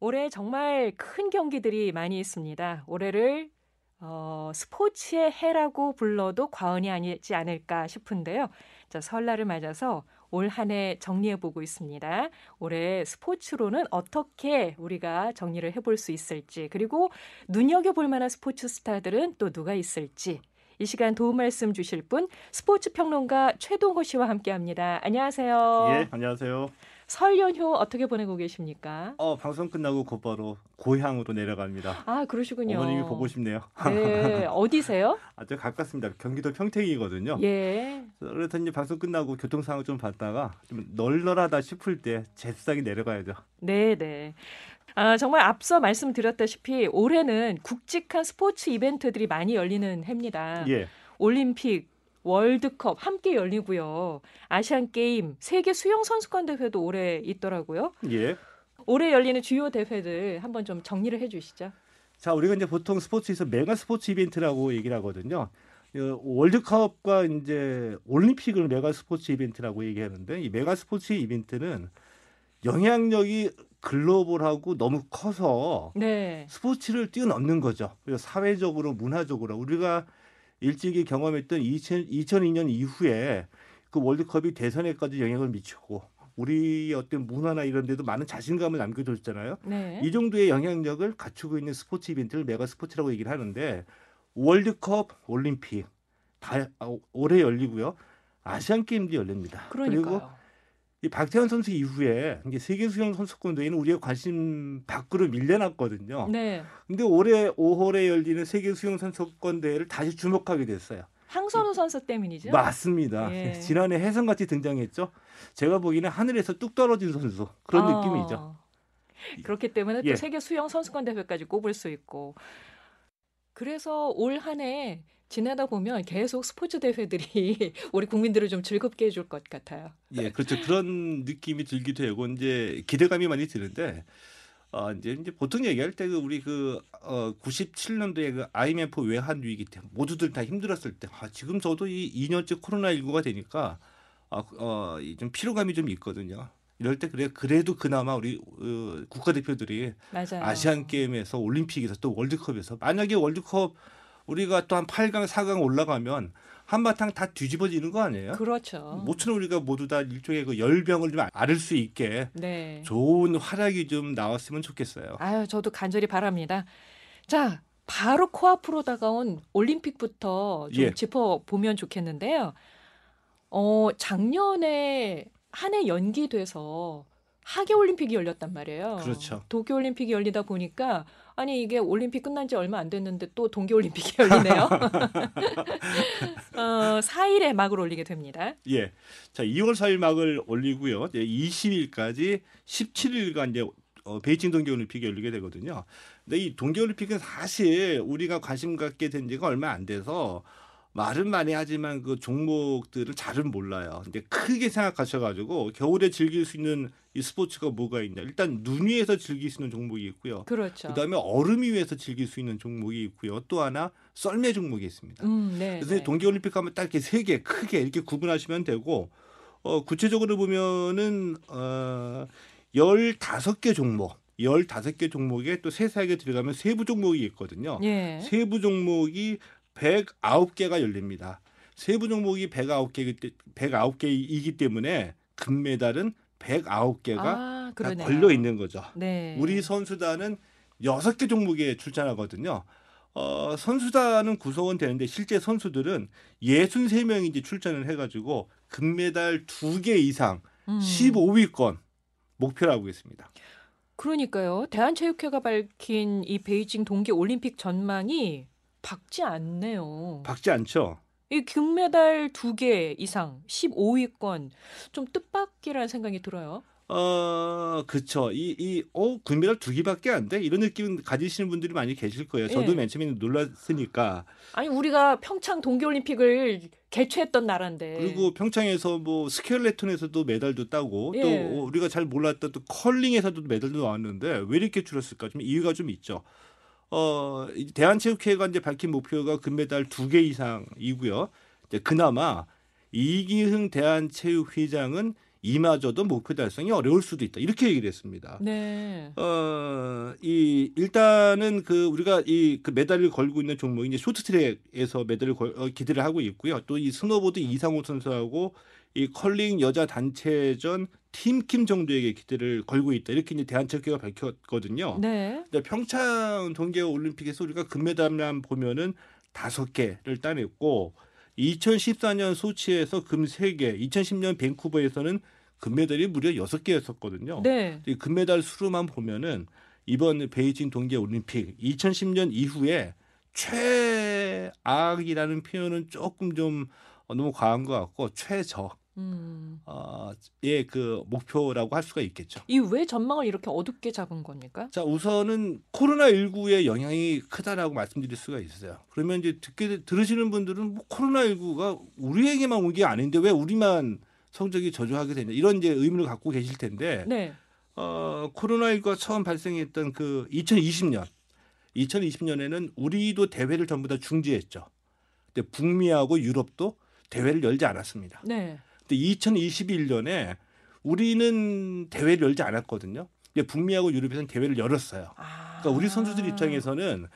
올해 정말 큰 경기들이 많이 있습니다. 올해를 어, 스포츠의 해라고 불러도 과언이 아니지 않을까 싶은데요. 자, 설날을 맞아서 올 한 해 정리해 보고 있습니다. 올해 스포츠로는 어떻게 우리가 정리를 해볼 수 있을지, 그리고 눈여겨볼 만한 스포츠 스타들은 또 누가 있을지, 이 시간 도움 말씀 주실 분 스포츠 평론가 최동호 씨와 함께 합니다. 안녕하세요. 예, 안녕하세요. 설 연휴 어떻게 보내고 계십니까? 어, 방송 끝나고 곧바로 고향으로 내려갑니다. 아, 그러시군요. 어머님이 보고 싶네요. 네, 어디세요? 아주 가깝습니다. 경기도 평택이거든요. 예. 그래서 이제 방송 끝나고 교통 상황 좀 봤다가 좀 널널하다 싶을 때 제수상이 내려가야죠. 네, 네. 아, 정말 앞서 말씀드렸다시피 올해는 굵직한 스포츠 이벤트들이 많이 열리는 해입니다. 예. 올림픽, 월드컵 함께 열리고요. 아시안 게임, 세계 수영 선수권 대회도 올해 있더라고요. 예. 올해 열리는 주요 대회들 한번 좀 정리를 해 주시죠. 자, 우리가 이제 보통 스포츠에서 메가 스포츠 이벤트라고 얘기를 하거든요. 어, 월드컵과 이제 올림픽을 메가 스포츠 이벤트라고 얘기하는데 이 메가 스포츠 이벤트는 영향력이 글로벌하고 너무 커서 네. 스포츠를 뛰어넘는 거죠. 사회적으로 문화적으로 우리가 일찍이 경험했던 2000, 2002년 이후에 그 월드컵이 대선에까지 영향을 미치고 우리 어떤 문화나 이런 데도 많은 자신감을 남겨줬잖아요. 네. 이 정도의 영향력을 갖추고 있는 스포츠 이벤트를 메가 스포츠라고 얘기를 하는데 월드컵, 올림픽 다 아, 올해 열리고요. 아시안 게임도 열립니다. 그리고 그러니까요. 이 박태환 선수 이후에 이제 세계 수영 선수권 대회는 우리의 관심 밖으로 밀려났거든요. 네. 근데 올해 5월에 열리는 세계 수영 선수권 대회를 다시 주목하게 됐어요. 항선우 선수 때문이죠. 맞습니다. 예. 지난해 혜성같이 등장했죠. 제가 보기에는 하늘에서 뚝 떨어진 선수 그런 어. 느낌이죠. 그렇기 때문에 또 예. 세계 수영 선수권 대회까지 꼽을 수 있고. 그래서 올 한 해 지나다 보면 계속 스포츠 대회들이 우리 국민들을 좀 즐겁게 해줄 것 같아요. 예, 그렇죠. 그런 느낌이 들기도 하고 이제 기대감이 많이 드는데 어, 이제 이제 보통 얘기할 때 그 우리 그 어, 97년도에 그 IMF 외환 위기 때 모두들 다 힘들었을 때 아, 지금 저도 이 2년째 코로나 19가 되니까 아, 어, 이좀 피로감이 좀 있거든요. 이럴 때 그래 그래도 그나마 우리 어, 국가대표들이 맞아요. 아시안 게임에서 올림픽에서 또 월드컵에서 만약에 월드컵 우리가 또 한 8강, 4강 올라가면 한바탕 다 뒤집어지는 거 아니에요? 그렇죠. 모처럼 우리가 모두 다 일종의 그 열병을 좀 앓을 수 있게 네. 좋은 활약이 좀 나왔으면 좋겠어요. 아유, 저도 간절히 바랍니다. 자, 바로 코앞으로 다가온 올림픽부터 좀 예. 짚어보면 좋겠는데요. 어, 작년에 한 해 연기돼서 하계 올림픽이 열렸단 말이에요. 그렇죠. 도쿄 올림픽이 열리다 보니까 아니 이게 올림픽 끝난 지 얼마 안 됐는데 또 동계 올림픽이 열리네요. 어, 4일에 막을 올리게 됩니다. 예. 자, 2월 4일 막을 올리고요. 이제 20일까지 17일간 이제 어, 베이징 동계 올림픽이 열리게 되거든요. 근데 이 동계 올림픽은 사실 우리가 관심 갖게 된 지가 얼마 안 돼서 말은 많이 하지만 그 종목들을 잘은 몰라요. 근데 크게 생각하셔가지고 겨울에 즐길 수 있는 이 스포츠가 뭐가 있냐. 일단 눈 위에서 즐길 수 있는 종목이 있고요. 그렇죠. 그다음에 얼음 위에서 즐길 수 있는 종목이 있고요. 또 하나 썰매 종목이 있습니다. 음, 네. 그래서 네. 동계올림픽 가면 딱 이렇게 세 개 크게 이렇게 구분하시면 되고 어 구체적으로 보면은 어 15개 종목 15개 종목에 또 세세하게 들어가면 세부 종목이 있거든요. 예. 세부 종목이 109개가 열립니다. 세부 종목이 109개 109개이기 때문에 금메달은 109개가 아. 걸려 있는 거죠. 네. 우리 선수단은 여섯 개 종목에 출전하거든요. 어, 선수단은 구성원 되는데 실제 선수들은 63명이 이제 출전을 해가지고 금메달 2개 이상 음. 15위권 목표로 하고 있습니다. 그러니까요. 대한체육회가 밝힌 이 베이징 동계 올림픽 전망이 밝지 않네요. 박지 않죠? 이 금메달 두 개 이상 15위권 좀 뜻밖이라는 생각이 들어요. 어, 그쵸. 이, 이, 어, 금메달 두 개밖에 안 돼? 이런 느낌 가지시는 분들이 많이 계실 거예요. 저도 예. 맨 처음에는 놀랐으니까. 아니 우리가 평창 동계올림픽을 개최했던 나라인데. 그리고 평창에서 뭐 스켈레톤에서도 메달도 따고 예. 또 우리가 잘 몰랐던 또 컬링에서도 메달도 나왔는데 왜 이렇게 줄었을까? 좀 이유가 좀 있죠. 어, 이 대한체육회가 이제 밝힌 목표가 금메달 두 개 이상이고요. 이제 그나마 이기흥 대한체육회장은 이마저도 목표 달성이 어려울 수도 있다. 이렇게 얘기를 했습니다. 네. 어, 이 일단은 그 우리가 이 그 메달을 걸고 있는 종목이 이제 쇼트트랙에서 메달을 걸, 어, 기대를 하고 있고요. 또 이 스노보드 이상호 선수하고 이 컬링 여자 단체전 팀킴 정도에게 기대를 걸고 있다. 이렇게 이제 대한체육회가 밝혔거든요. 네. 근데 평창 동계 올림픽에서 우리가 금메달만 보면은 다섯 개를 따냈고 2014년 소치에서 금 3개, 2010년 밴쿠버에서는 금메달이 무려 6개였었거든요. 네. 이 금메달 수로만 보면은 이번 베이징 동계 올림픽 2010년 이후에 최악이라는 표현은 조금 좀 너무 과한 것 같고 최저 음. 어, 의그 목표라고 할 수가 있겠죠. 이 왜 전망을 이렇게 어둡게 잡은 겁니까? 자 우선은 코로나 19의 영향이 크다라고 말씀드릴 수가 있어요. 그러면 이제 듣게 들으시는 분들은 뭐 코로나 19가 우리에게만 온 게 아닌데 왜 우리만 성적이 저조하게 되냐 이런 이제 의문을 갖고 계실 텐데 네. 어, 코로나19가 처음 발생했던 그 2020년, 2020년에는 우리도 대회를 전부 다 중지했죠. 근데 북미하고 유럽도 대회를 열지 않았습니다. 네. 근데 2021년에 우리는 대회를 열지 않았거든요. 근데 북미하고 유럽에서는 대회를 열었어요. 아. 그러니까 우리 선수들 입장에서는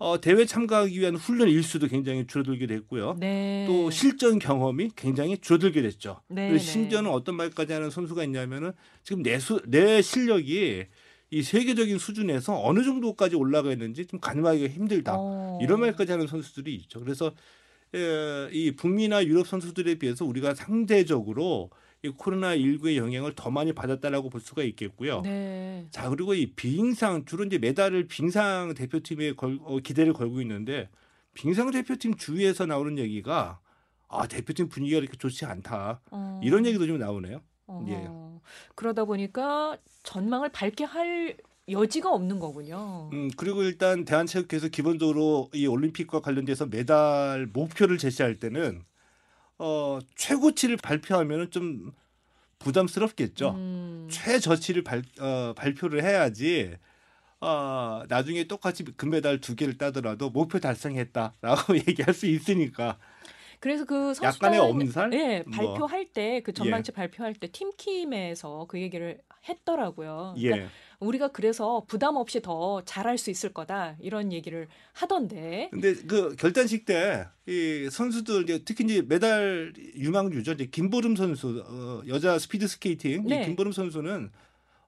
어, 대회 참가하기 위한 훈련 일수도 굉장히 줄어들게 됐고요. 네. 또 실전 경험이 굉장히 줄어들게 됐죠. 네, 그리고 네. 심지어는 어떤 말까지 하는 선수가 있냐면은 지금 내, 수, 내 실력이 이 세계적인 수준에서 어느 정도까지 올라가 있는지 좀 가늠하기가 힘들다. 어. 이런 말까지 하는 선수들이 있죠. 그래서 에, 이 북미나 유럽 선수들에 비해서 우리가 상대적으로 이 코로나 19의 영향을 더 많이 받았다라고 볼 수가 있겠고요. 네. 자 그리고 이 빙상 주로 이제 메달을 빙상 대표팀에 걸, 어, 기대를 걸고 있는데 빙상 대표팀 주위에서 나오는 얘기가 아 대표팀 분위기가 이렇게 좋지 않다 어. 이런 얘기도 좀 나오네요. 어허. 예. 그러다 보니까 전망을 밝게 할 여지가 없는 거군요. 음 그리고 일단 대한체육회에서 기본적으로 이 올림픽과 관련돼서 메달 목표를 제시할 때는 어 최고치를 발표하면은 좀 부담스럽겠죠. 음. 최저치를 발, 어, 발표를 해야지 어, 나중에 똑같이 금메달 두 개를 따더라도 목표 달성했다라고 얘기할 수 있으니까 그래서 그 선수단 약간의 엄살? 예, 뭐. 발표할 때 그 전망치 발표할 때 팀킴에서 그 얘기를 했더라고요. 그러니까 예. 우리가 그래서 부담 없이 더 잘할 수 있을 거다 이런 얘기를 하던데. 근데 그 결단식 때 이 선수들 이제 특히 이제 메달 유망주죠. 이제 김보름 선수 어, 여자 스피드 스케이팅 네. 이 김보름 선수는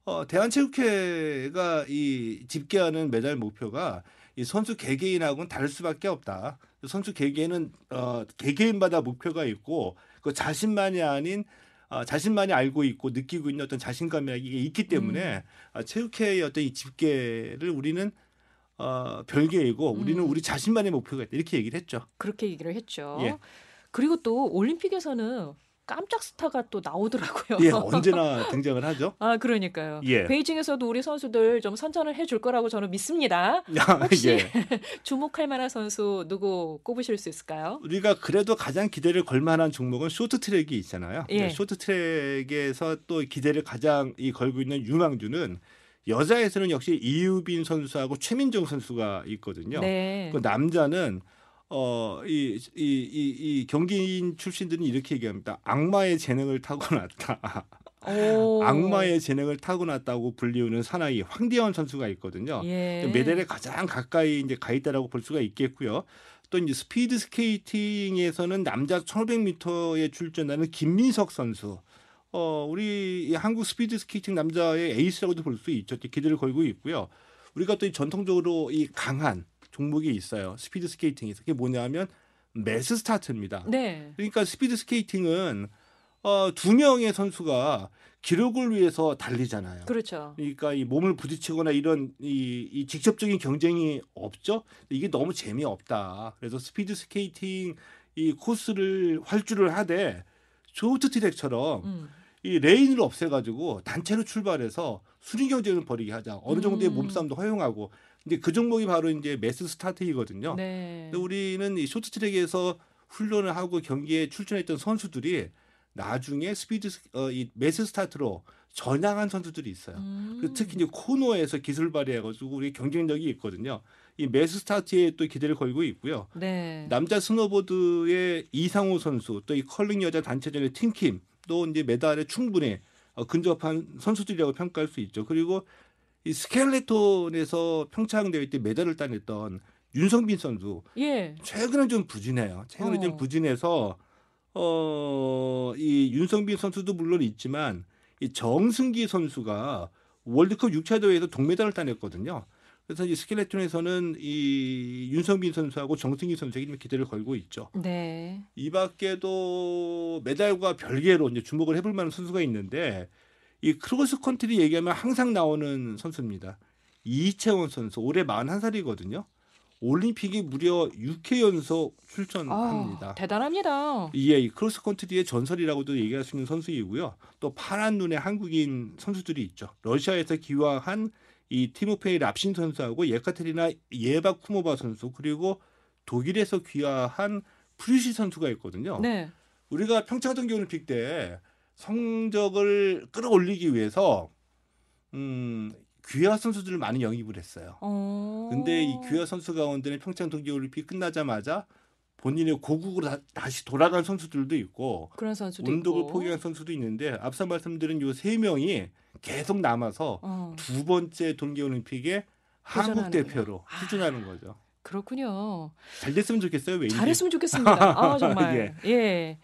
어, 대한체육회가 이 집계하는 메달 목표가 이 선수 개개인하고는 다를 수밖에 없다. 선수 개개인은 어, 개개인마다 목표가 있고 그 자신만이 아닌 어, 자신만이 알고 있고 느끼고 있는 어떤 자신감이 있기 때문에 음. 아, 체육회의 어떤 이 집계를 우리는 어, 별개이고 우리는 음. 우리 자신만의 목표가 있다 이렇게 얘기를 했죠. 그렇게 얘기를 했죠. 예. 그리고 또 올림픽에서는 깜짝 스타가 또 나오더라고요. 예, 언제나 등장을 하죠. 아, 그러니까요. 예. 베이징에서도 우리 선수들 좀 선전을 해줄 거라고 저는 믿습니다. 야, 혹시 예. 주목할 만한 선수 누구 꼽으실 수 있을까요? 우리가 그래도 가장 기대를 걸 만한 종목은 쇼트트랙이 있잖아요. 예. 네, 쇼트트랙에서 또 기대를 가장 이 걸고 있는 유망주는 여자에서는 역시 이유빈 선수하고 최민정 선수가 있거든요. 네. 그 남자는 어이이 이, 이, 이 경기인 출신들은 이렇게 얘기합니다. 악마의 재능을 타고났다. 오. 악마의 재능을 타고났다고 불리우는 사나이 황대헌 선수가 있거든요. 예. 메달에 가장 가까이 이제 가 있다라고 볼 수가 있겠고요. 또 이제 스피드 스케이팅에서는 남자 1,500m에 출전하는 김민석 선수. 어, 우리 이 한국 스피드 스케이팅 남자의 에이스라고도 볼 수 있죠. 기대를 걸고 있고요. 우리가 또이 전통적으로 이 강한 종목이 있어요. 스피드 스케이팅에서. 그게 뭐냐면 매스 스타트입니다. 네. 그러니까 스피드 스케이팅은 어, 두 명의 선수가 기록을 위해서 달리잖아요. 그렇죠. 그러니까 이 몸을 부딪히거나 이런 이, 이 직접적인 경쟁이 없죠. 이게 너무 재미없다. 그래서 스피드 스케이팅 이 코스를 활주를 하되 쇼트 트랙처럼 음. 이 레인을 없애가지고 단체로 출발해서 순위 경쟁을 벌이게 하자. 어느 정도의 음. 몸싸움도 허용하고. 근데 그 종목이 바로 이제 매스 스타트이거든요. 네. 근데 우리는 이 쇼트트랙에서 훈련을 하고 경기에 출전했던 선수들이 나중에 스피드 스- 어, 이 매스 스타트로 전향한 선수들이 있어요. 음. 그 특히 이제 코너에서 기술 발휘해가지고 우리 경쟁력이 있거든요. 이 매스 스타트에 또 기대를 걸고 있고요. 네. 남자 스노보드의 이상호 선수, 또 이 컬링 여자 단체전의 팀킴, 또 이제 메달에 충분히 어, 근접한 선수들이라고 평가할 수 있죠. 그리고 이 스켈레톤에서 평창 대회 때 메달을 따냈던 윤성빈 선수 예. 최근에 좀 부진해요. 최근에 어. 좀 부진해서 어, 이 윤성빈 선수도 물론 있지만 이 정승기 선수가 월드컵 6차 대회에서 동메달을 따냈거든요. 그래서 이 스켈레톤에서는 이 윤성빈 선수하고 정승기 선수에게 좀 기대를 걸고 있죠. 네. 이 밖에도 메달과 별개로 이제 주목을 해볼 만한 선수가 있는데 이 크로스 컨트리 얘기하면 항상 나오는 선수입니다. 이채원 선수 올해 41살이거든요. 올림픽에 무려 6회 연속 출전합니다. 아, 대단합니다. 예, 이 크로스 컨트리의 전설이라고도 얘기할 수 있는 선수이고요. 또 파란 눈의 한국인 선수들이 있죠. 러시아에서 귀화한 이 티모페이 랍신 선수하고 예카테리나 아바쿠모바 선수 그리고 독일에서 귀화한 프리쉐 선수가 있거든요. 네. 우리가 평창 동계올림픽 때 성적을 끌어올리기 위해서 음, 귀화 선수들을 많이 영입을 했어요. 어. 근데 이 귀화 선수 가운데는 평창 동계올림픽 끝나자마자 본인의 고국으로 다, 다시 돌아간 선수들도 있고 운동을 있고. 포기한 선수도 있는데 앞서 말씀드린 요 세 명이 계속 남아서 어. 두 번째 동계올림픽에 한국. 대표로 아. 출전하는 거죠. 그렇군요. 잘 됐으면 좋겠어요. 왠지. 잘했으면 좋겠습니다. 아, 정말. 예.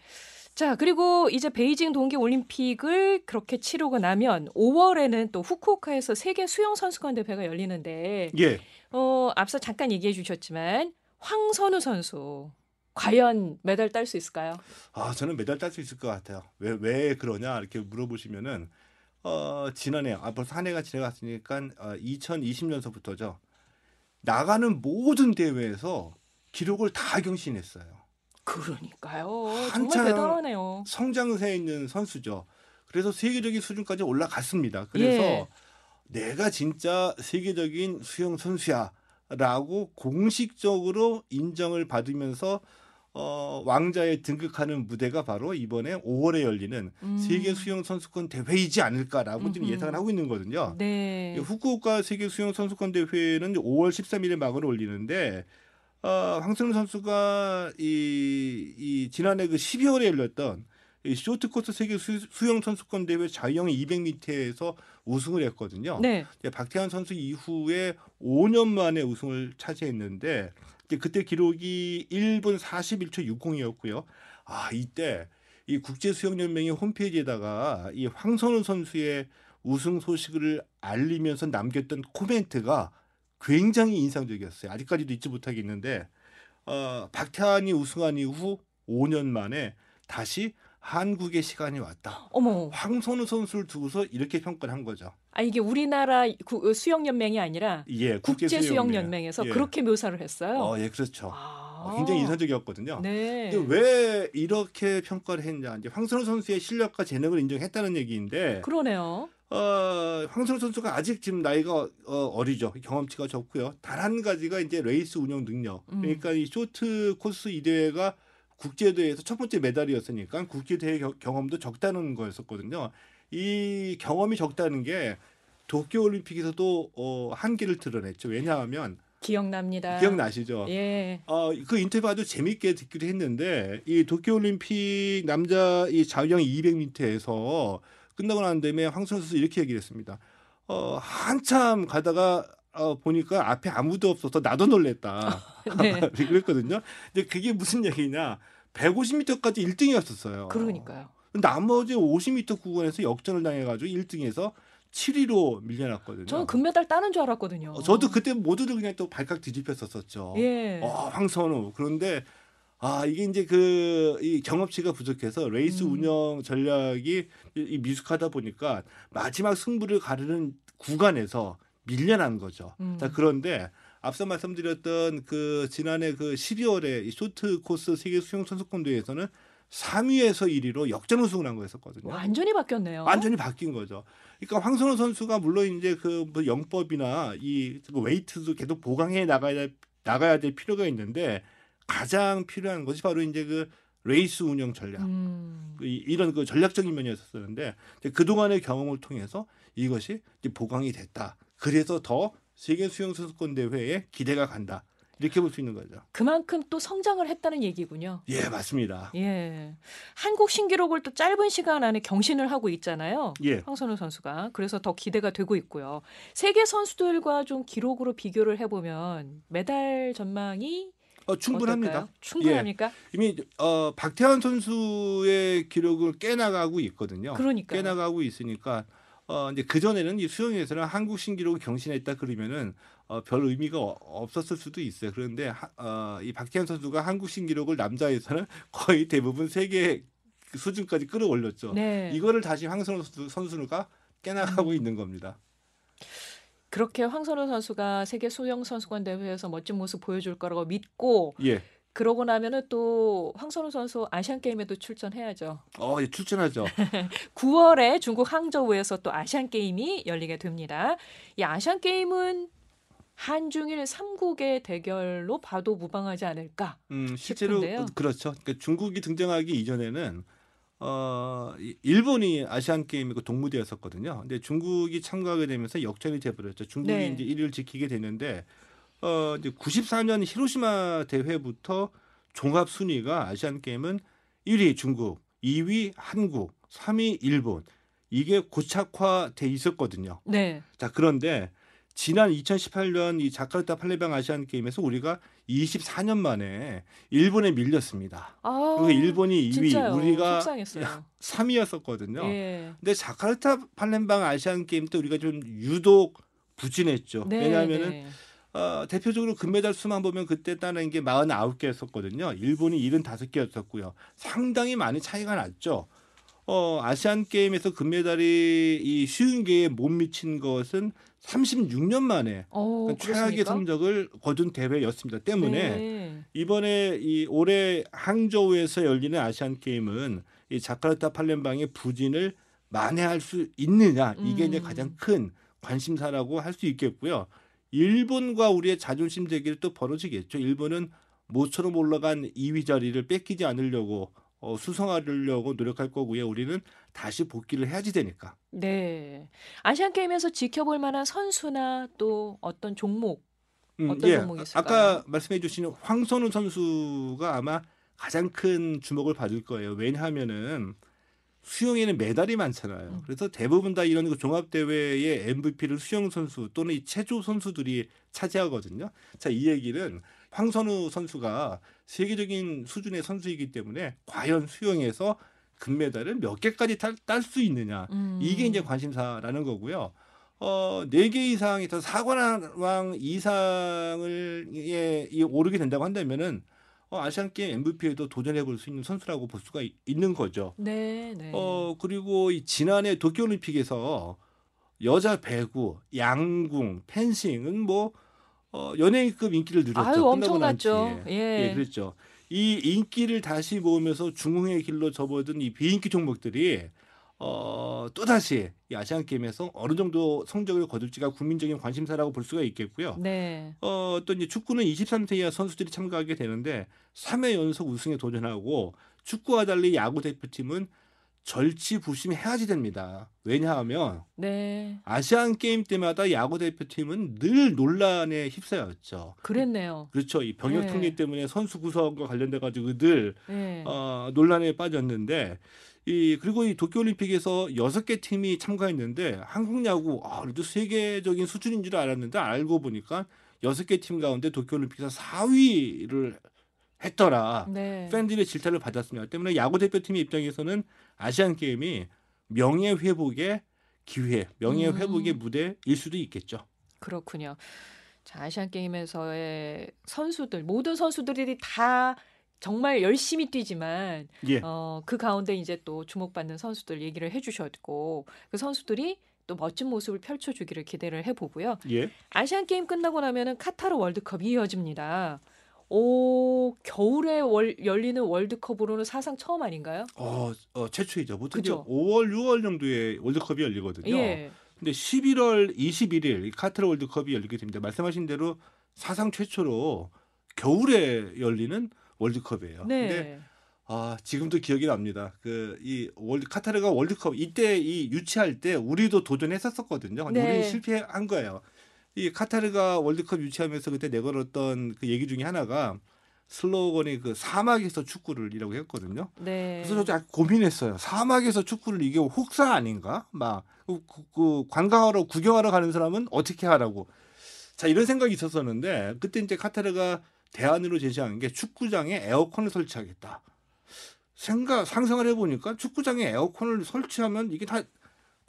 자, 그리고 이제 베이징 동계 올림픽을 그렇게 치르고 나면 5월에는 또 후쿠오카에서 세계 수영 선수권 대회가 열리는데 예. 어, 앞서 잠깐 얘기해 주셨지만 황선우 선수 과연 메달 딸 수 있을까요? 아, 저는 메달 딸 수 있을 것 같아요. 왜, 왜 그러냐 이렇게 물어보시면은 어, 지난해 아, 벌써 한 해가 지나갔으니까 어, 2020년서부터죠. 나가는 모든 대회에서 기록을 다 경신했어요. 그러니까요. 정말 대단하네요. 성장세에 있는 선수죠. 그래서 세계적인 수준까지 올라갔습니다. 그래서 예. 내가 진짜 세계적인 수영 선수야라고 공식적으로 인정을 받으면서 어, 왕자에 등극하는 무대가 바로 이번에 5월에 열리는 음. 세계 수영 선수권 대회이지 않을까라고 지금 음흠. 예상을 하고 있는 거거든요. 네. 후쿠오카 세계 수영 선수권 대회는 5월 13일에 막을 올리는데 어, 황선우 선수가 이, 이 지난해 그 12월에 열렸던 이 쇼트 코스 세계 수, 수영 선수권 대회 자유형 200m에서 우승을 했거든요. 네. 이제 박태환 선수 이후에 5년 만에 우승을 차지했는데 이제 그때 기록이 1분 41초 60이었고요. 아 이때 이 국제 수영 연맹의 홈페이지에다가 이 황선우 선수의 우승 소식을 알리면서 남겼던 코멘트가 굉장히 인상적이었어요. 아직까지도 잊지 못하겠는데 어, 박태환이 우승한 이후 5년 만에 다시 한국의 시간이 왔다. 어머. 황선우 선수를 두고서 이렇게 평가를 한 거죠. 아 이게 우리나라 구- 수영 연맹이 아니라 예, 국제 수영 국제수영연맹. 연맹에서 예. 그렇게 묘사를 했어요. 어, 예, 그렇죠. 아. 어, 굉장히 인상적이었거든요. 네. 근데 왜 이렇게 평가를 했냐? 이제 황선우 선수의 실력과 재능을 인정했다는 얘기인데, 그러네요. 어, 황선우 선수가 아직 지금 나이가 어, 어리죠. 경험치가 적고요. 단 한 가지가 이제 레이스 운영 능력. 음. 그러니까 이 쇼트 코스 이 대회가 국제 대회에서 첫 번째 메달이었으니까 국제 대회 겨- 경험도 적다는 거였었거든요. 이 경험이 적다는 게 도쿄 올림픽에서도 어, 한계를 드러냈죠. 왜냐하면 기억납니다. 기억나시죠? 예. 어, 그 인터뷰 아주 재밌게 듣기도 했는데 이 도쿄 올림픽 남자 이 자유형 200m에서 끝나고 난 다음에 황선우 선수 이렇게 얘기를 했습니다. 어, 한참 가다가 어, 보니까 앞에 아무도 없어서 나도 놀랬다. 네. 그랬거든요. 근데 그게 무슨 얘기냐? 150m까지 1등이었었어요. 그러니까요. 나머지 50m 구간에서 역전을 당해가지고 1등에서 7위로 밀려났거든요. 저는 금메달 따는 줄 알았거든요. 어, 저도 그때 모두들 그냥 또 발칵 뒤집혔었었죠. 예. 어, 황선우. 그런데 아 이게 이제 그 이 경험치가 부족해서 레이스 음. 운영 전략이 이, 이 미숙하다 보니까 마지막 승부를 가르는 구간에서 밀려난 거죠. 음. 자 그런데 앞서 말씀드렸던 그 지난해 그 12월에 이 쇼트 코스 세계 수영 선수권 대회에서는 3위에서 1위로 역전 우승을 한 거였었거든요. 완전히 바뀌었네요. 완전히 바뀐 거죠. 그러니까 황선우 선수가 물론 이제 그뭐 영법이나 이 웨이트도 계속 보강해 나가야 나가야 될 필요가 있는데 가장 필요한 것이 바로 이제 그 레이스 운영 전략 음. 그 이- 이런 그 전략적인 면이었었는데 그 동안의 경험을 통해서 이것이 보강이 됐다. 그래서 더 세계 수영 선수권 대회에 기대가 간다. 이렇게 볼 수 있는 거죠. 그만큼 또 성장을 했다는 얘기군요. 예, 맞습니다. 예. 한국 신기록을 또 짧은 시간 안에 경신을 하고 있잖아요. 예. 황선우 선수가. 그래서 더 기대가 되고 있고요. 세계 선수들과 좀 기록으로 비교를 해보면 메달 전망이 어, 충분합니다. 어떨까요? 충분합니까? 이미 어, 박태환 선수의 기록을 깨나가고 있거든요. 그러니까. 깨나가고 있으니까 어, 이제 그 전에는 이 수영에서는 한국 신기록을 경신했다 그러면은 어, 별 의미가 어- 없었을 수도 있어요. 그런데 하, 어, 이 박태환 선수가 한국 신기록을 남자에서는 거의 대부분 세계 수준까지 끌어올렸죠. 네. 이거를 다시 황선우 선수- 선수가 깨나가고 음. 있는 겁니다. 그렇게 황선우 선수가 세계 수영 선수권 대회에서 멋진 모습 보여줄 거라고 믿고 예. 그러고 나면은 또 황선우 선수 아시안 게임에도 출전해야죠. 어, 예, 출전하죠. 9월에 중국 항저우에서 또 아시안 게임이 열리게 됩니다. 이 아시안 게임은 한중일 3국의 대결로 봐도 무방하지 않을까. 음, 실제로 싶은데요. 어, 그렇죠. 그러니까 중국이 등장하기 이전에는 어, 이- 일본이 아시안 게임이고 동무대였었거든요. 근데 중국이 참가하게 되면서 역전이 돼버렸죠. 중국이 네. 이제 1위를 지키게 되는데 어, 이제 94년 히로시마 대회부터 종합 순위가 아시안 게임은 1위 중국, 2위 한국, 3위 일본 이게 고착화돼 있었거든요. 네. 자 그런데 지난 2018년 이 자카르타 팔레방 아시안 게임에서 우리가 24년 만에 일본에 밀렸습니다. 아, 그리고 일본이 2위, 진짜요. 우리가 속상했어요. 3위였었거든요. 예. 근데 자카르타 팔렘방 아시안 게임 때 우리가 좀 유독 부진했죠. 네, 왜냐하면은 네. 어, 대표적으로 금메달 수만 보면 그때 따는 게 49개였었거든요. 일본이 75개였었고요. 상당히 많이 차이가 났죠. 어, 아시안 게임에서 금메달이 이 쉬운 개에 못 미친 것은 36년 만에 어, 최악의 그렇습니까? 성적을 거둔 대회였습니다. 때문에 네. 이번에 이 올해 항저우에서 열리는 아시안 게임은 이 자카르타 팔렘방의 부진을 만회할 수 있느냐 이게 이제 음. 가장 큰 관심사라고 할 수 있겠고요. 일본과 우리의 자존심 대결이 또 벌어지겠죠. 일본은 모처럼 올라간 2위 자리를 뺏기지 않으려고 어, 수성하려고 노력할 거고요. 우리는 다시 복귀를 해야지 되니까. 네. 아시안 게임에서 지켜볼 만한 선수나 또 어떤 종목 음, 어떤 종목이 있을까요? 아까 말씀해 주신 황선우 선수가 아마 가장 큰 주목을 받을 거예요. 왜냐하면은 수영에는 메달이 많잖아요. 음. 그래서 대부분 다 이런 그 종합 대회의 MVP를 수영 선수 또는 이 체조 선수들이 차지하거든요. 자, 이 얘기는 황선우 선수가 세계적인 수준의 선수이기 때문에 과연 수영에서 금메달을 몇 개까지 딸 수 있느냐. 음. 이게 이제 관심사라는 거고요. 어, 네 개 이상에서 사관왕 이상을 예, 이 오르게 된다고 한다면은 어, 아시안 게임 MVP에도 도전해 볼 수 있는 선수라고 볼 수가 이- 있는 거죠. 네, 네. 어, 그리고 이 지난해 도쿄 올림픽에서 여자 배구, 양궁, 펜싱은 뭐 어, 연예인급 인기를 누렸죠. 아유, 엄청났죠. 예. 예, 그랬죠. 이 인기를 다시 모으면서 중흥의 길로 접어든 이 비인기 종목들이 어, 또다시 이 아시안 게임에서 어느 정도 성적을 거둘지가 국민적인 관심사라고 볼 수가 있겠고요. 네. 어, 또 이제 축구는 23세 이하 선수들이 참가하게 되는데 3회 연속 우승에 도전하고 축구와 달리 야구 대표팀은 절치부심 해야지 됩니다. 왜냐하면 네. 아시안 게임 때마다 야구 대표팀은 늘 논란에 휩싸였죠. 그랬네요. 그렇죠. 이 병역 네. 특례 때문에 선수 구성과 관련돼 가지고 늘 네. 어, 논란에 빠졌는데 이 그리고 이 도쿄 올림픽에서 여섯 개 팀이 참가했는데 한국 야구 아, 그래도 세계적인 수준인 줄 알았는데 알고 보니까 여섯 개 팀 가운데 도쿄 올림픽에서 4위를 했더라. 네. 팬들의 질타를 받았습니다. 때문에 야구 대표팀의 입장에서는 아시안 게임이 명예 회복의 기회, 명예 음. 회복의 무대일 수도 있겠죠. 그렇군요. 자, 아시안 게임에서의 선수들 모든 선수들이 다 정말 열심히 뛰지만 예. 어, 그 가운데 이제 또 주목받는 선수들 얘기를 해주셨고 그 선수들이 또 멋진 모습을 펼쳐주기를 기대를 해보고요. 예. 아시안 게임 끝나고 나면은 카타르 월드컵이 이어집니다. 오 겨울에 월, 열리는 월드컵으로는 사상 처음 아닌가요? 어, 어 최초이죠. 보통 그죠. 5월, 6월 정도에 월드컵이 열리거든요. 예. 근데 11월 21일 이 카타르 월드컵이 열리게 됩니다. 말씀하신 대로 사상 최초로 겨울에 열리는 월드컵이에요. 근데 네. 아, 지금도 기억이 납니다. 그 이 월드 카타르가 월드컵 이때 이 유치할 때 우리도 도전했었었거든요. 근데 네. 우리는 실패한 거예요. 이 카타르가 월드컵 유치하면서 그때 내걸었던 그 얘기 중에 하나가 슬로건이 그 사막에서 축구를이라고 했거든요. 네. 그래서 저도 고민했어요. 사막에서 축구를 이게 혹사 아닌가? 막 그, 그, 그 관광하러 구경하러 가는 사람은 어떻게 하라고? 자 이런 생각이 있었었는데 그때 이제 카타르가 대안으로 제시한 게 축구장에 에어컨을 설치하겠다. 생각 상상을 해보니까 축구장에 에어컨을 설치하면 이게 다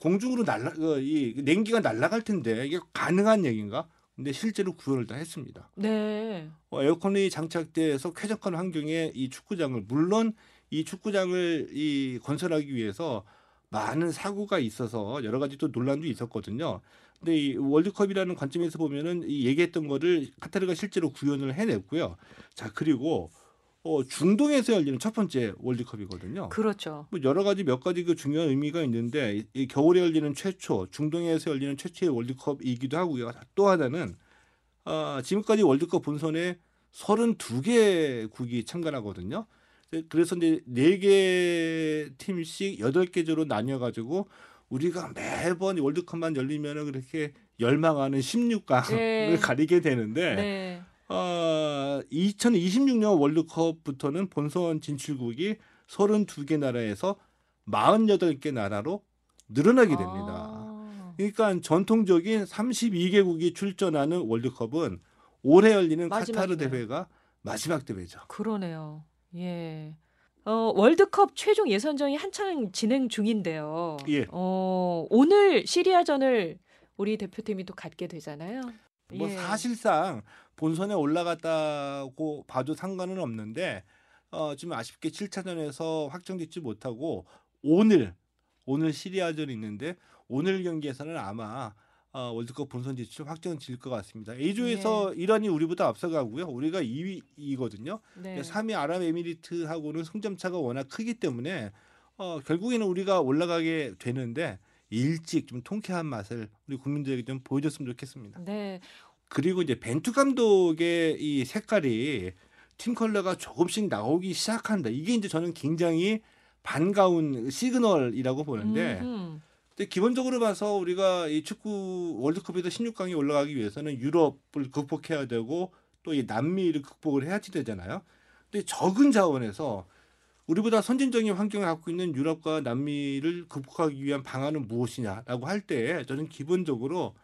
공중으로 날라 어, 이 냉기가 날아갈 텐데 이게 가능한 얘기인가? 근데 실제로 구현을 다 했습니다. 네. 어, 에어컨이 장착돼서 쾌적한 환경에 이 축구장을 물론 이 축구장을 이 건설하기 위해서 많은 사고가 있어서 여러 가지 또 논란도 있었거든요. 근데 이 월드컵이라는 관점에서 보면은 이 얘기했던 거를 카타르가 실제로 구현을 해냈고요. 자 그리고 어, 중동에서 열리는 첫 번째 월드컵이거든요. 그렇죠. 뭐 여러 가지 몇 가지 그 중요한 의미가 있는데 이, 이 겨울에 열리는 최초 중동에서 열리는 최초의 월드컵이기도 하고요. 또 하나는 아, 지금까지 월드컵 본선에 32개 국이 참가하거든요. 그래서 이제 4개 팀씩 8개조로 나뉘어 가지고 우리가 매번 월드컵만 열리면은 그렇게 열망하는 16강을 네. 가리게 되는데 네. 어, 2026년 월드컵부터는 본선 진출국이 32개 나라에서 48개 나라로 늘어나게 됩니다. 아. 그러니까 전통적인 32개국이 출전하는 월드컵은 올해 열리는 카타르. 대회가 마지막 대회죠. 그러네요. 예. 어, 월드컵 최종 예선전이 한창 진행 중인데요. 예. 어, 오늘 시리아전을 우리 대표팀이 또 갖게 되잖아요. 뭐 예. 사실상 본선에 올라갔다고 봐도 상관은 없는데 어, 지금 아쉽게 7차전에서 확정짓지 못하고 오늘 오늘 시리아전이 있는데 오늘 경기에서는 아마 어, 월드컵 본선 진출 확정질 것 같습니다. A조에서 이란이 우리보다 앞서가고요. 우리가 2위이거든요. 네. 3위 아랍에미리트하고는 승점 차가 워낙 크기 때문에 어, 결국에는 우리가 올라가게 되는데 일찍 좀 통쾌한 맛을 우리 국민들에게 좀 보여줬으면 좋겠습니다. 네. 그리고 이제 벤투 감독의 이 색깔이 팀 컬러가 조금씩 나오기 시작한다. 이게 이제 저는 굉장히 반가운 시그널이라고 보는데. 근데 기본적으로 봐서 우리가 이 축구 월드컵에서 16강에 올라가기 위해서는 유럽을 극복해야 되고 또 이 남미를 극복을 해야지 되잖아요. 근데 적은 자원에서 우리보다 선진적인 환경을 갖고 있는 유럽과 남미를 극복하기 위한 방안은 무엇이냐라고 할 때 저는 기본적으로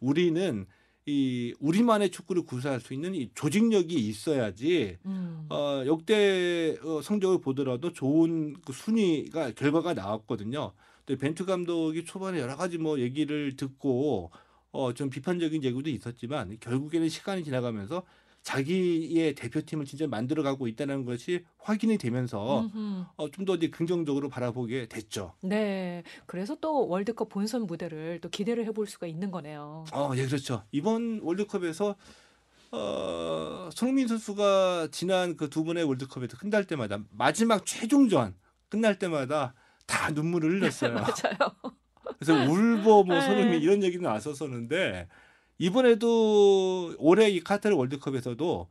우리는 이 우리만의 축구를 구사할 수 있는 이 조직력이 있어야지 음. 어, 역대 어, 성적을 보더라도 좋은 그 순위가 결과가 나왔거든요. 근데 벤투 감독이 초반에 여러 가지 뭐 얘기를 듣고 어, 좀 비판적인 얘기도 있었지만 결국에는 시간이 지나가면서 자기의 대표팀을 진짜 만들어가고 있다는 것이 확인이 되면서. 어, 좀 더 이제 긍정적으로 바라보게 됐죠. 네. 그래서 또 월드컵 본선 무대를 또 기대를 해볼 수가 있는 거네요. 어, 예, 그렇죠. 이번 월드컵에서 어, 손흥민 선수가 지난 그 두 번의 월드컵에서 끝날 때마다 마지막 최종전 끝날 때마다 다 눈물을 흘렸어요. 맞아요. 그래서 울보 뭐 네. 손흥민 이런 얘기도 나왔었었는데 이번에도 올해 이 카타르 월드컵에서도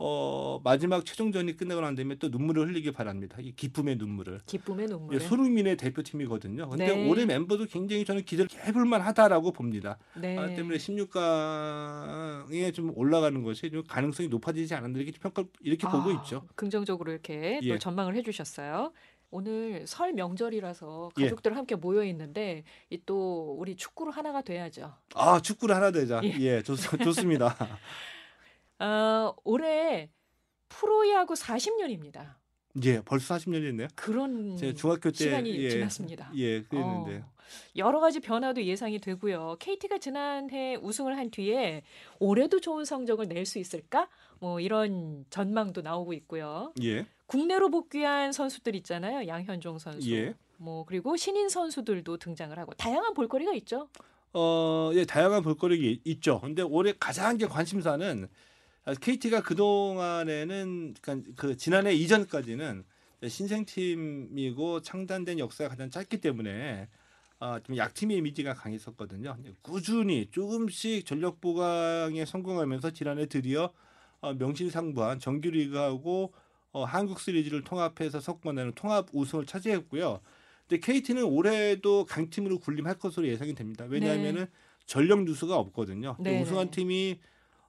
어, 마지막 최종전이 끝나고 난 다음에 또 눈물을 흘리기 바랍니다. 이 기쁨의 눈물을. 기쁨의 눈물. 예, 손흥민의 대표팀이거든요. 근데 네. 올해 멤버도 굉장히 저는 기대를 해볼 만 하다라고 봅니다. 네. 아, 때문에 16강에 좀 올라가는 것이 좀 가능성이 높아지지 않았나 이렇게 평가 이렇게 보고 아, 있죠. 긍정적으로 이렇게 또 예. 전망을 해주셨어요. 오늘 설 명절이라서 예. 가족들 함께 모여 있는데 이또 우리 축구로 하나가 돼야죠. 아 축구를 하나 되자. 예. 예, 좋, 좋습니다. 아, 올해 프로야구 40년입니다. 예, 벌써 40년이 됐네요. 그런 제가 중학교 때 시간이 예, 지났습니다. 예, 그랬는데. 어, 여러 가지 변화도 예상이 되고요. KT가 지난해 우승을 한 뒤에 올해도 좋은 성적을 낼 수 있을까? 뭐 이런 전망도 나오고 있고요. 예, 국내로 복귀한 선수들 있잖아요. 양현종 선수. 예. 뭐 그리고 신인 선수들도 등장을 하고 다양한 볼거리가 있죠. 어, 예, 다양한 볼거리가 있죠. 근데 올해 가장 이제 관심사는 KT가 그 동안에는 그러니까 그 지난해 이전까지는 신생팀이고 창단된 역사가 가장 짧기 때문에 아, 좀 약팀의 이미지가 강했었거든요. 꾸준히 조금씩 전력 보강에 성공하면서 지난해 드디어 어, 명실상부한 정규리그하고 어, 한국 시리즈를 통합해서 석권하는 통합 우승을 차지했고요. 근데 KT는 올해도 강팀으로 군림할 것으로 예상이 됩니다. 왜냐하면은 전력 누수가 없거든요. 네네. 우승한 팀이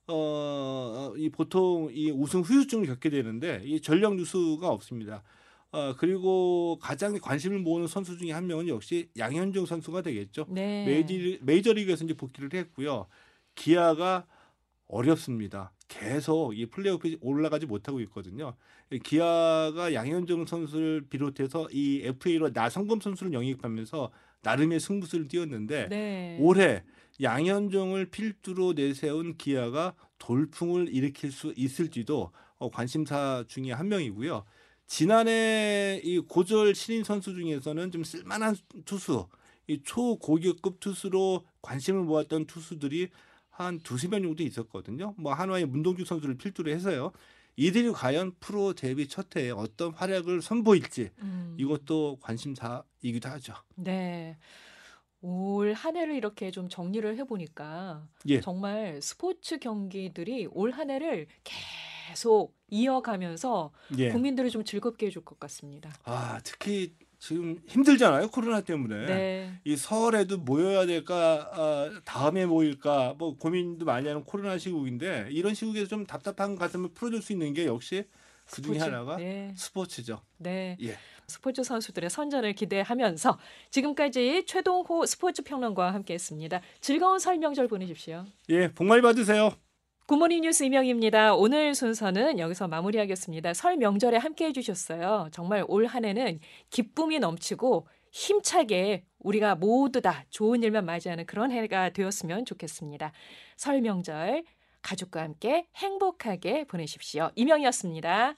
어, 이 보통 이 우승 후유증을 겪게 되는데 이 전력 누수가 없습니다. 어, 그리고 가장 관심을 모으는 선수 중에 한 명은 역시 양현종 선수가 되겠죠. 네. 메이저리그에서 이제 복귀를 했고요. 기아가 어렵습니다. 계속 이 플레이오프에 올라가지 못하고 있거든요. 기아가 양현종 선수를 비롯해서 이 FA로 나성범 선수를 영입하면서 나름의 승부수를 띄웠는데 네. 올해 양현종을 필두로 내세운 기아가 돌풍을 일으킬 수 있을지도 어, 관심사 중에 한 명이고요. 지난해 이 고졸 신인 선수 중에서는 좀 쓸만한 투수, 이 초고교급 투수로 관심을 모았던 투수들이 한 두세 명 정도 있었거든요. 뭐 한화의 문동주 선수를 필두로 해서요. 이들이 과연 프로 데뷔 첫 해에 어떤 활약을 선보일지 음. 이것도 관심사이기도 하죠. 네. 올 한 해를 이렇게 좀 정리를 해보니까 예. 정말 스포츠 경기들이 올 한 해를 계속 이어가면서 예. 국민들을 좀 즐겁게 해줄 것 같습니다. 아 특히 지금 힘들잖아요 코로나 때문에 네. 이 설에도 모여야 될까 아, 다음에 모일까 뭐 고민도 많이 하는 코로나 시국인데 이런 시국에서 좀 답답한 가슴을 풀어줄 수 있는 게 역시 그 중에. 하나가 네. 스포츠죠. 네. 예. 스포츠 선수들의 선전을 기대하면서 지금까지 최동호 스포츠 평론가와 함께했습니다. 즐거운 설 명절 보내십시오. 예, 복 많이 받으세요. 굿모닝 뉴스 이명입니다. 오늘 순서는 여기서 마무리하겠습니다. 설 명절에 함께 해주셨어요. 정말 올 한 해는 기쁨이 넘치고 힘차게 우리가 모두 다 좋은 일만 맞이하는 그런 해가 되었으면 좋겠습니다. 설 명절 가족과 함께 행복하게 보내십시오. 이명이었습니다.